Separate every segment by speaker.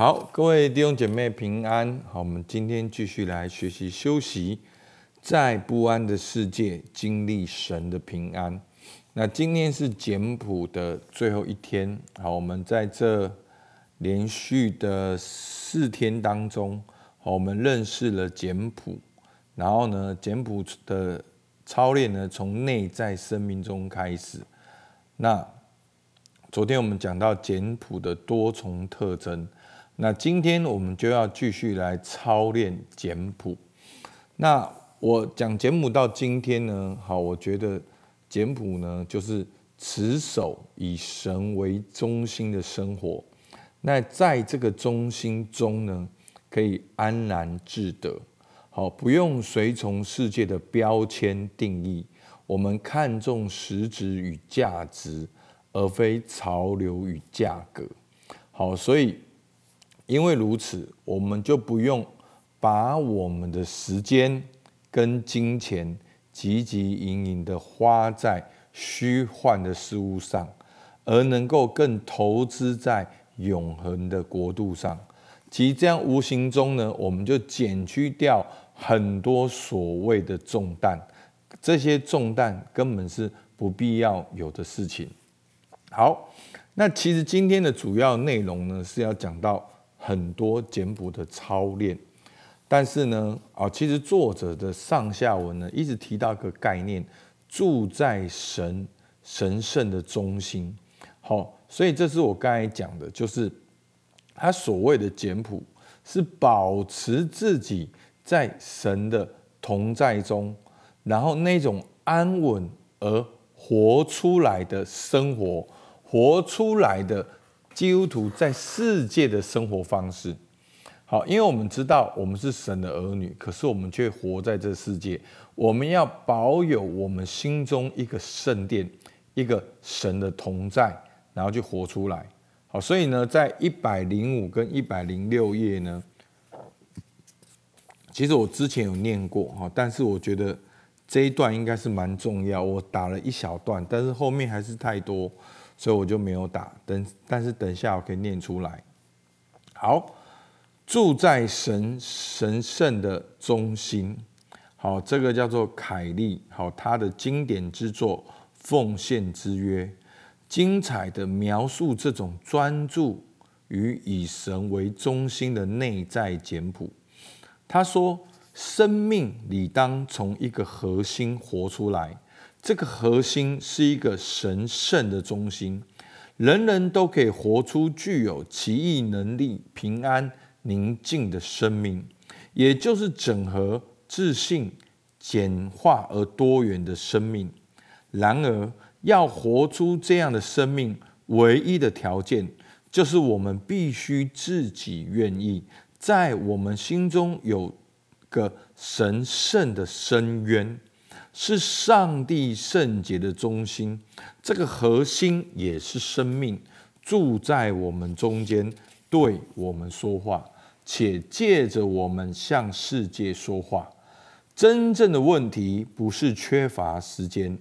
Speaker 1: 好，各位弟兄姐妹平安。好，我们今天继续来学习休息，在不安的世界经历神的平安。那今天是简谱的最后一天。好，我们在这连续的四天当中，好，我们认识了简谱。然后呢，简谱的操练呢，从内在生命中开始。那昨天我们讲到简谱的多重特征。那今天我们就要继续来操练简谱。那我讲简谱到今天呢，好，我觉得简谱呢就是持守以神为中心的生活。那在这个中心中呢，可以安然自得，好，不用随从世界的标签定义。我们看重实质与价值，而非潮流与价格。好，所以。因为如此，我们就不用把我们的时间跟金钱汲汲营营的花在虚幻的事物上，而能够更投资在永恒的国度上。其实这样无形中呢，我们就减去掉很多所谓的重担，这些重担根本是不必要有的事情。好，那其实今天的主要内容呢，是要讲到。很多简谱的操练，但是呢，啊，其实作者的上下文呢，一直提到一个概念，住在神神圣的中心。好，所以这是我刚才讲的，就是他所谓的简谱，是保持自己在神的同在中，然后那种安稳而活出来的生活，活出来的。基督徒在世界的生活方式，好，因为我们知道我们是神的儿女，可是我们却活在这世界。我们要保有我们心中一个圣殿，一个神的同在，然后就活出来。好，所以呢，在一百零五跟一百零六页呢，其实我之前有念过哈，但是我觉得这一段应该是蛮重要，我打了一小段，但是后面还是太多。所以我就没有打，等，但是等一下我可以念出来。好，住在神神圣的中心。好，这个叫做凯利。好，他的经典之作《奉献之约》，精彩的描述这种专注与以神为中心的内在简朴。他说，生命理当从一个核心活出来。这个核心是一个神圣的中心，人人都可以活出具有奇异能力、平安宁静的生命，也就是整合、自信、简化而多元的生命。然而，要活出这样的生命，唯一的条件就是我们必须自己愿意，在我们心中有个神圣的深渊。是上帝圣洁的中心，这个核心也是生命，住在我们中间，对我们说话，且借着我们向世界说话。真正的问题不是缺乏时间，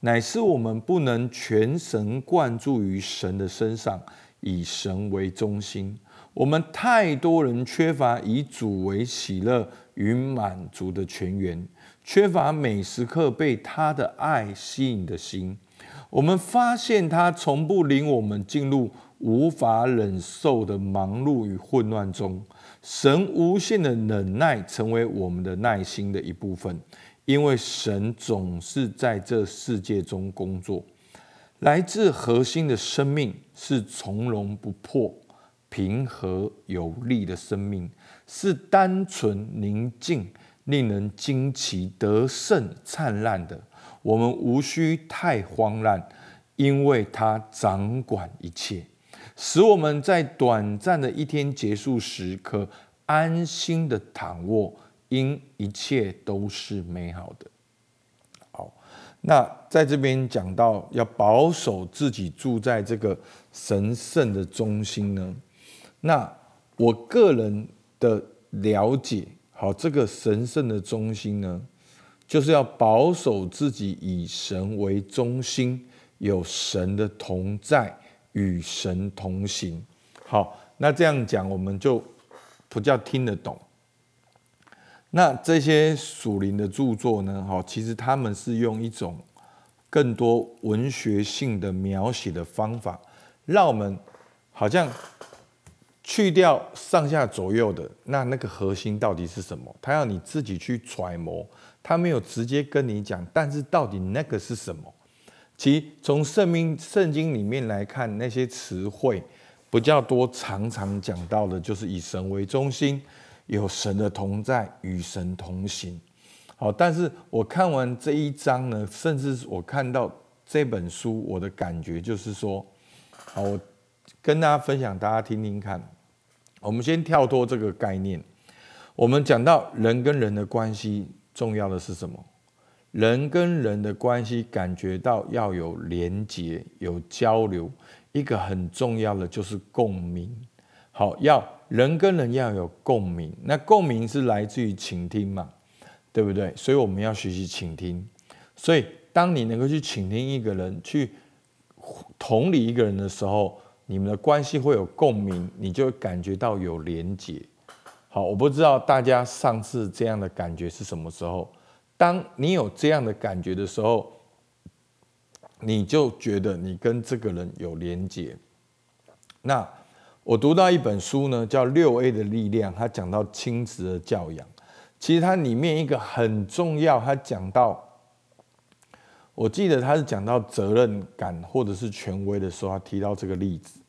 Speaker 1: 乃是我们不能全神贯注于神的身上，以神为中心。我们太多人缺乏以主为喜乐与满足的泉源。缺乏每时刻被他的爱吸引的心，我们发现他从不领我们进入无法忍受的忙碌与混乱中。神无限的忍耐成为我们的耐心的一部分，因为神总是在这世界中工作。来自核心的生命是从容不迫、平和有力的生命，是单纯宁静。令人惊奇、得胜、灿烂的，我们无需太慌乱，因为他掌管一切，使我们在短暂的一天结束时，可安心的躺卧，因一切都是美好的。好，那在这边讲到要保守自己住在这个神圣的中心呢？那我个人的了解。好，这个神圣的中心呢，就是要保守自己以神为中心，有神的同在，与神同行。好，那这样讲我们就不叫听得懂。那这些属灵的著作呢？哈，其实他们是用一种更多文学性的描写的方法，让我们好像去掉上下左右的那那个核心到底是什么？他要你自己去揣摩，他没有直接跟你讲，但是到底那个是什么？其实从圣命圣经里面来看，那些词汇比较多，常常讲到的就是以神为中心。有神的同在，与神同行。好，但是我看完这一章呢，甚至我看到这本书，我的感觉就是说，好，我跟大家分享，大家听听看。我们先跳脱这个概念，我们讲到人跟人的关系，重要的是什么？人跟人的关系，感觉到要有连结、有交流，一个很重要的就是共鸣。好，要。人跟人要有共鸣，那共鸣是来自于倾听嘛，对不对？所以我们要学习倾听。所以，当你能够去倾听一个人，去同理一个人的时候，你们的关系会有共鸣，你就会感觉到有连结。好，我不知道大家上次这样的感觉是什么时候。当你有这样的感觉的时候，你就觉得你跟这个人有连结。那。我读到一本书呢，叫《六 A 的力量》，它讲到亲子的教养。其实它里面一个很重要，它讲到，我记得他是讲到责任感或者是权威的时候，他提到这个例子。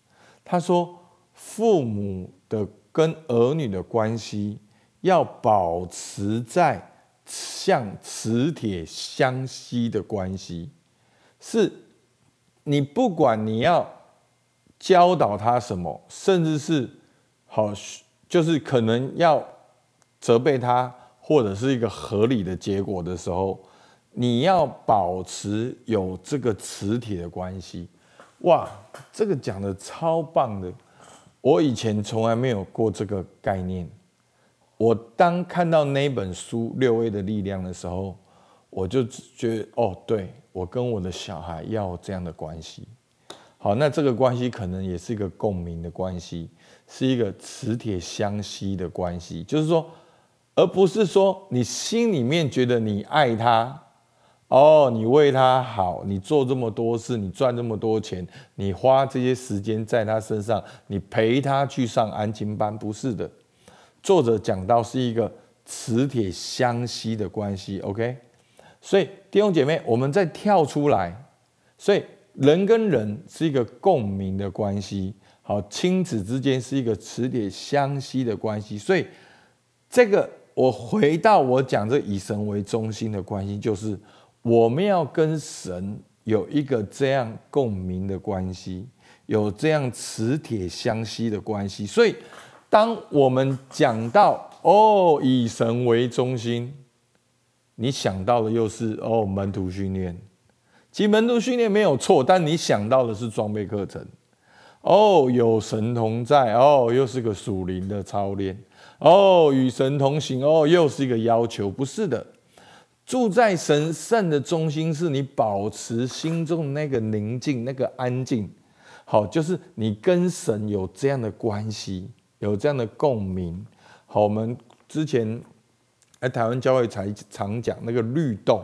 Speaker 1: 他说，父母的跟儿女的关系要保持在像磁铁相吸的关系，是你不管你要。教导他什么，甚至是好，就是可能要责备他，或者是一个合理的结果的时候，你要保持有这个磁铁的关系。哇，这个讲的超棒的，我以前从来没有过这个概念。我当看到那本书《六 A 的力量》的时候，我就觉得，哦，对我跟我的小孩要这样的关系。好，那这个关系可能也是一个共鸣的关系，是一个磁铁相吸的关系。就是说，而不是说你心里面觉得你爱他，哦，你为他好，你做这么多事，你赚这么多钱，你花这些时间在他身上，你陪他去上安静班，不是的。作者讲到是一个磁铁相吸的关系，OK。所以弟兄姐妹，我们再跳出来，所以。人跟人是一个共鸣的关系，好，亲子之间是一个磁铁相吸的关系，所以这个我回到我讲这以神为中心的关系，就是我们要跟神有一个这样共鸣的关系，有这样磁铁相吸的关系，所以当我们讲到哦以神为中心，你想到的又是哦门徒训练。其实门徒训练没有错，但你想到的是装备课程。哦，有神同在，哦，又是个属灵的操练。哦，与神同行，哦，又是一个要求。不是的，住在神圣的中心，是你保持心中那个宁静、那个安静。好，就是你跟神有这样的关系，有这样的共鸣。好，我们之前在台湾教会才常讲那个律动。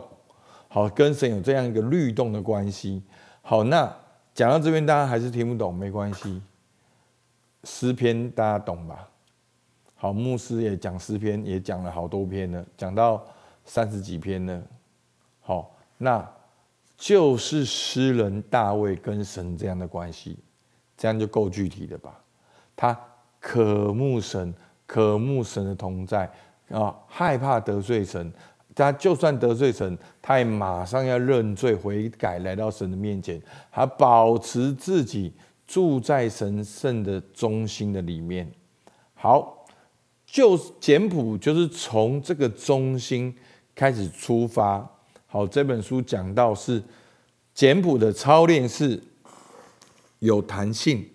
Speaker 1: 好，跟神有这样一个律动的关系。好，那讲到这边，大家还是听不懂，没关系。诗篇大家懂吧？好，牧师也讲诗篇，也讲了好多篇了，讲到三十几篇呢。好，那就是诗人大卫跟神这样的关系，这样就够具体的吧？他渴慕神，渴慕神的同在啊，害怕得罪神。他就算得罪神，他也马上要认罪悔改，来到神的面前，他保持自己住在神圣的中心的里面。好，就简谱就是从这个中心开始出发。好，这本书讲到是简谱的操练是有弹性，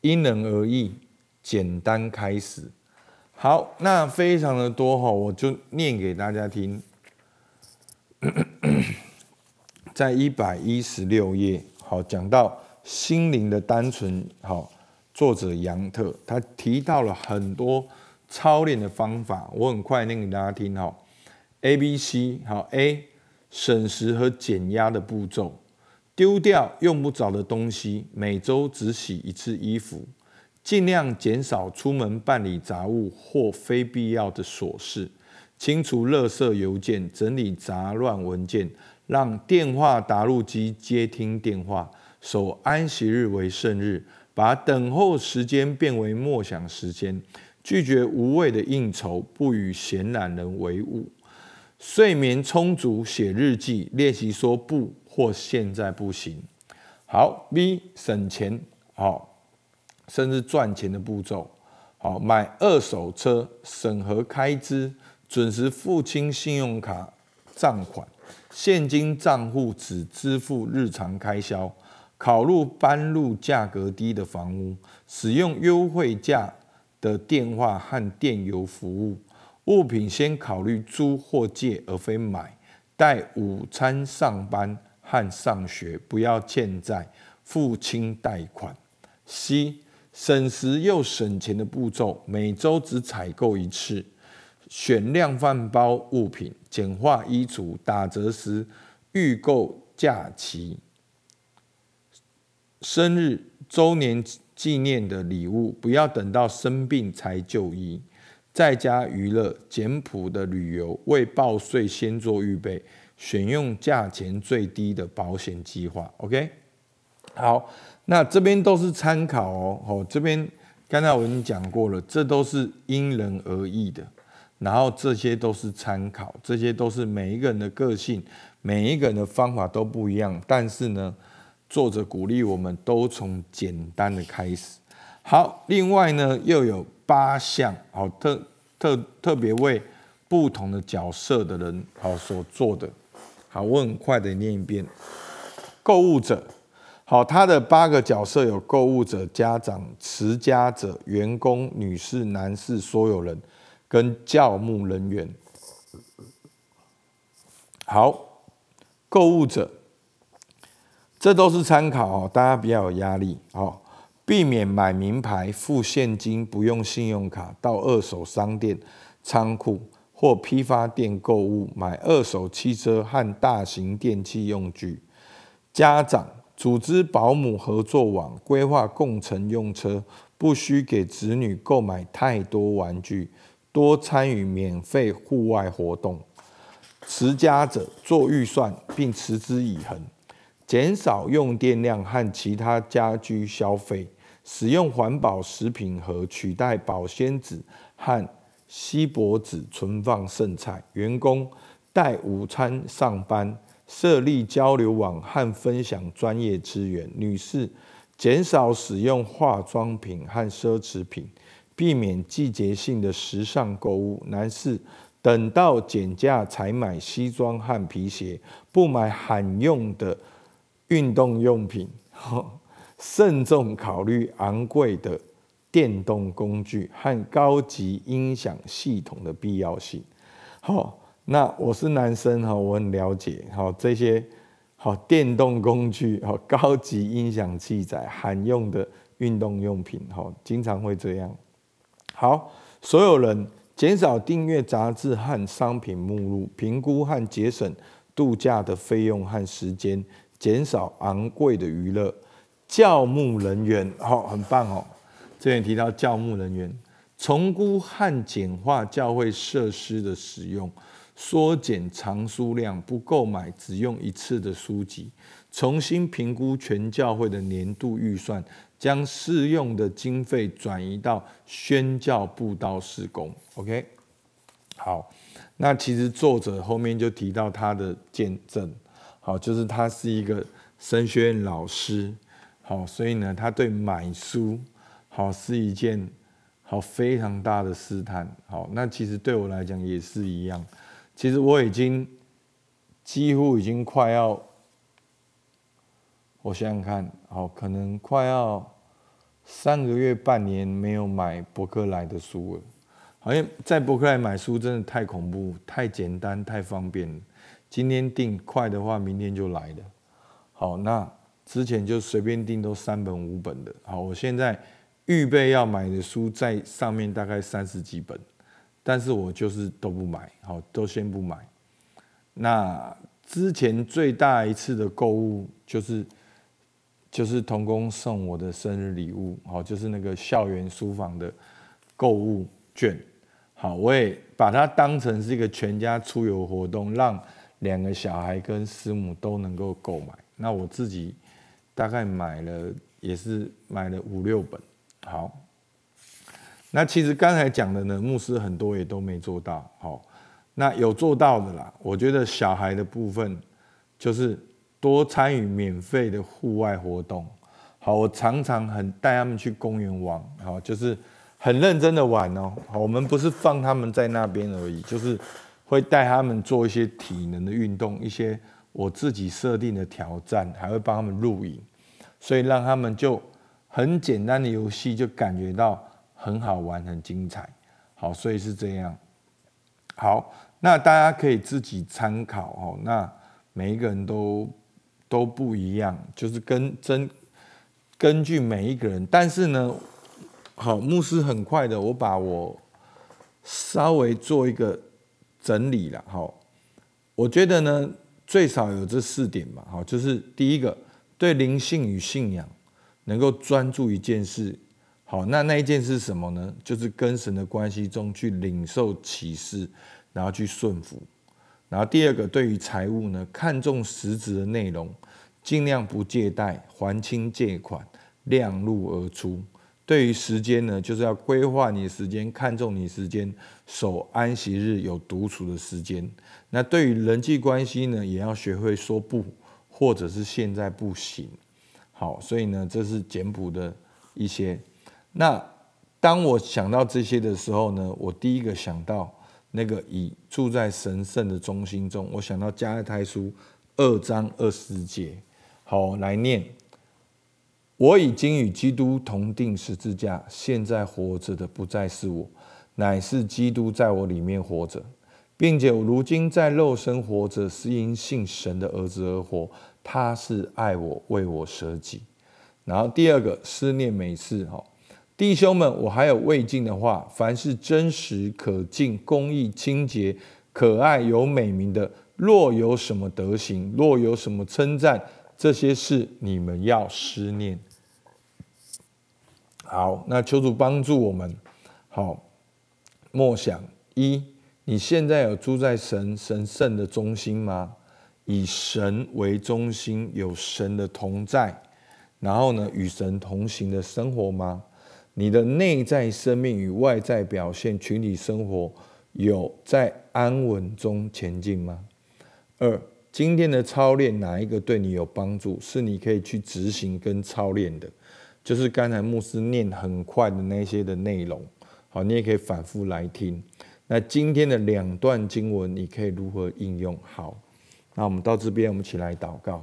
Speaker 1: 因人而异，简单开始。好，那非常的多哈，我就念给大家听。在一百一十六页，好讲到心灵的单纯，好作者杨特，他提到了很多操练的方法，我很快念给大家听哈。A、B、C，好 A，省时和减压的步骤，丢掉用不着的东西，每周只洗一次衣服，尽量减少出门办理杂物或非必要的琐事，清除垃圾邮件，整理杂乱文件。让电话答录机接听电话，守安息日为圣日，把等候时间变为默想时间，拒绝无谓的应酬，不与闲懒人为伍，睡眠充足，写日记，练习说不或现在不行。好，B 省钱，好，甚至赚钱的步骤，好，买二手车，审核开支，准时付清信用卡账款。现金账户只支付日常开销，考虑搬入价格低的房屋，使用优惠价的电话和电邮服务。物品先考虑租或借，而非买。带午餐上班和上学，不要欠债，付清贷款。C 省时又省钱的步骤，每周只采购一次。选量贩包物品，简化衣橱，打折时预购假期、生日、周年纪念的礼物，不要等到生病才就医。在家娱乐、简朴的旅游，为报税先做预备，选用价钱最低的保险计划。OK，好，那这边都是参考哦。哦，这边刚才我已经讲过了，这都是因人而异的。然后这些都是参考，这些都是每一个人的个性，每一个人的方法都不一样。但是呢，作者鼓励我们都从简单的开始。好，另外呢又有八项，好特特特别为不同的角色的人好所做的。好，我很快的念一遍。购物者，好，他的八个角色有购物者、家长、持家者、员工、女士、男士、所有人。跟教牧人员，好，购物者，这都是参考哦，大家不要有压力哦，避免买名牌、付现金、不用信用卡，到二手商店、仓库或批发店购物，买二手汽车和大型电器用具。家长组织保姆合作网，规划共乘用车，不需给子女购买太多玩具。多参与免费户外活动，持家者做预算并持之以恒，减少用电量和其他家居消费，使用环保食品盒取代保鲜纸和锡箔纸存放剩菜。员工带午餐上班，设立交流网和分享专业资源。女士减少使用化妆品和奢侈品。避免季节性的时尚购物，男士等到减价才买西装和皮鞋，不买罕用的运动用品。慎重考虑昂贵的电动工具和高级音响系统的必要性。好，那我是男生哈，我很了解。好，这些好电动工具、好高级音响器材、罕用的运动用品，好经常会这样。好，所有人减少订阅杂志和商品目录，评估和节省度假的费用和时间，减少昂贵的娱乐。教牧人员，好，很棒哦。这边提到教牧人员，重估和简化教会设施的使用，缩减藏书量，不购买只用一次的书籍，重新评估全教会的年度预算。将适用的经费转移到宣教布道施工。OK，好，那其实作者后面就提到他的见证，好，就是他是一个神学院老师，好，所以呢，他对买书，好是一件好非常大的试探。好，那其实对我来讲也是一样。其实我已经几乎已经快要。我想想看，好，可能快要三个月、半年没有买博客来的书了。好像在博客来买书真的太恐怖、太简单、太方便。今天订快的话，明天就来了。好，那之前就随便订都三本五本的。好，我现在预备要买的书在上面大概三十几本，但是我就是都不买，好，都先不买。那之前最大一次的购物就是就是童工送我的生日礼物，好，就是那个校园书房的购物券，好，我也把它当成是一个全家出游活动，让两个小孩跟师母都能够购买。那我自己大概买了也是买了五六本。好，那其实刚才讲的呢，牧师很多也都没做到。好，那有做到的啦。我觉得小孩的部分就是多参与免费的户外活动。好，我常常很带他们去公园玩，好，就是很认真的玩哦。好，我们不是放他们在那边而已，就是会带他们做一些体能的运动，一些我自己设定的挑战，还会帮他们录影，所以让他们就。很简单的游戏就感觉到很好玩、很精彩，好，所以是这样。好，那大家可以自己参考哦。那每一个人都都不一样，就是跟真根据每一个人。但是呢，好，牧师很快的，我把我稍微做一个整理了。好，我觉得呢，最少有这四点嘛。好，就是第一个，对灵性与信仰。能够专注一件事，好，那那一件是什么呢？就是跟神的关系中去领受启示，然后去顺服。然后第二个，对于财务呢，看重实质的内容，尽量不借贷，还清借款，量入而出。对于时间呢，就是要规划你的时间，看重你时间，守安息日有独处的时间。那对于人际关系呢，也要学会说不，或者是现在不行。好，所以呢，这是简朴的一些。那当我想到这些的时候呢，我第一个想到那个以住在神圣的中心中，我想到加拉太书二章二十节。好，来念：我已经与基督同定十字架，现在活着的不再是我，乃是基督在我里面活着，并且我如今在肉身活着，是因信神的儿子而活。他是爱我，为我舍己。然后第二个思念每次，哈，弟兄们，我还有未尽的话：凡是真实、可敬、公义、清洁、可爱、有美名的，若有什么德行，若有什么称赞，这些事你们要思念。好，那求主帮助我们。好，默想一：你现在有住在神神圣的中心吗？以神为中心，有神的同在，然后呢，与神同行的生活吗？你的内在生命与外在表现，群体生活有在安稳中前进吗？二，今天的操练哪一个对你有帮助？是你可以去执行跟操练的，就是刚才牧师念很快的那些的内容。好，你也可以反复来听。那今天的两段经文，你可以如何应用？好。那我们到这边，我们起来祷告。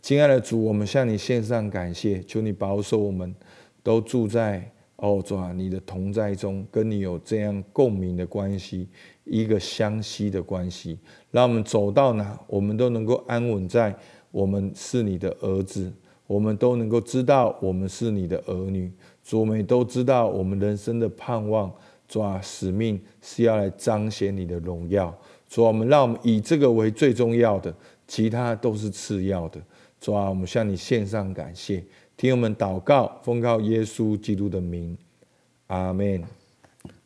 Speaker 1: 亲爱的主，我们向你献上感谢，求你保守我们，都住在哦主啊你的同在中，跟你有这样共鸣的关系，一个相吸的关系。让我们走到哪，我们都能够安稳在我们是你的儿子，我们都能够知道我们是你的儿女。主，我们也都知道我们人生的盼望，主啊使命是要来彰显你的荣耀。主啊，我们让我们以这个为最重要的，其他都是次要的。主啊，我们向你献上感谢，听我们祷告，奉告耶稣基督的名，阿门。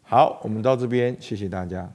Speaker 1: 好，我们到这边，谢谢大家。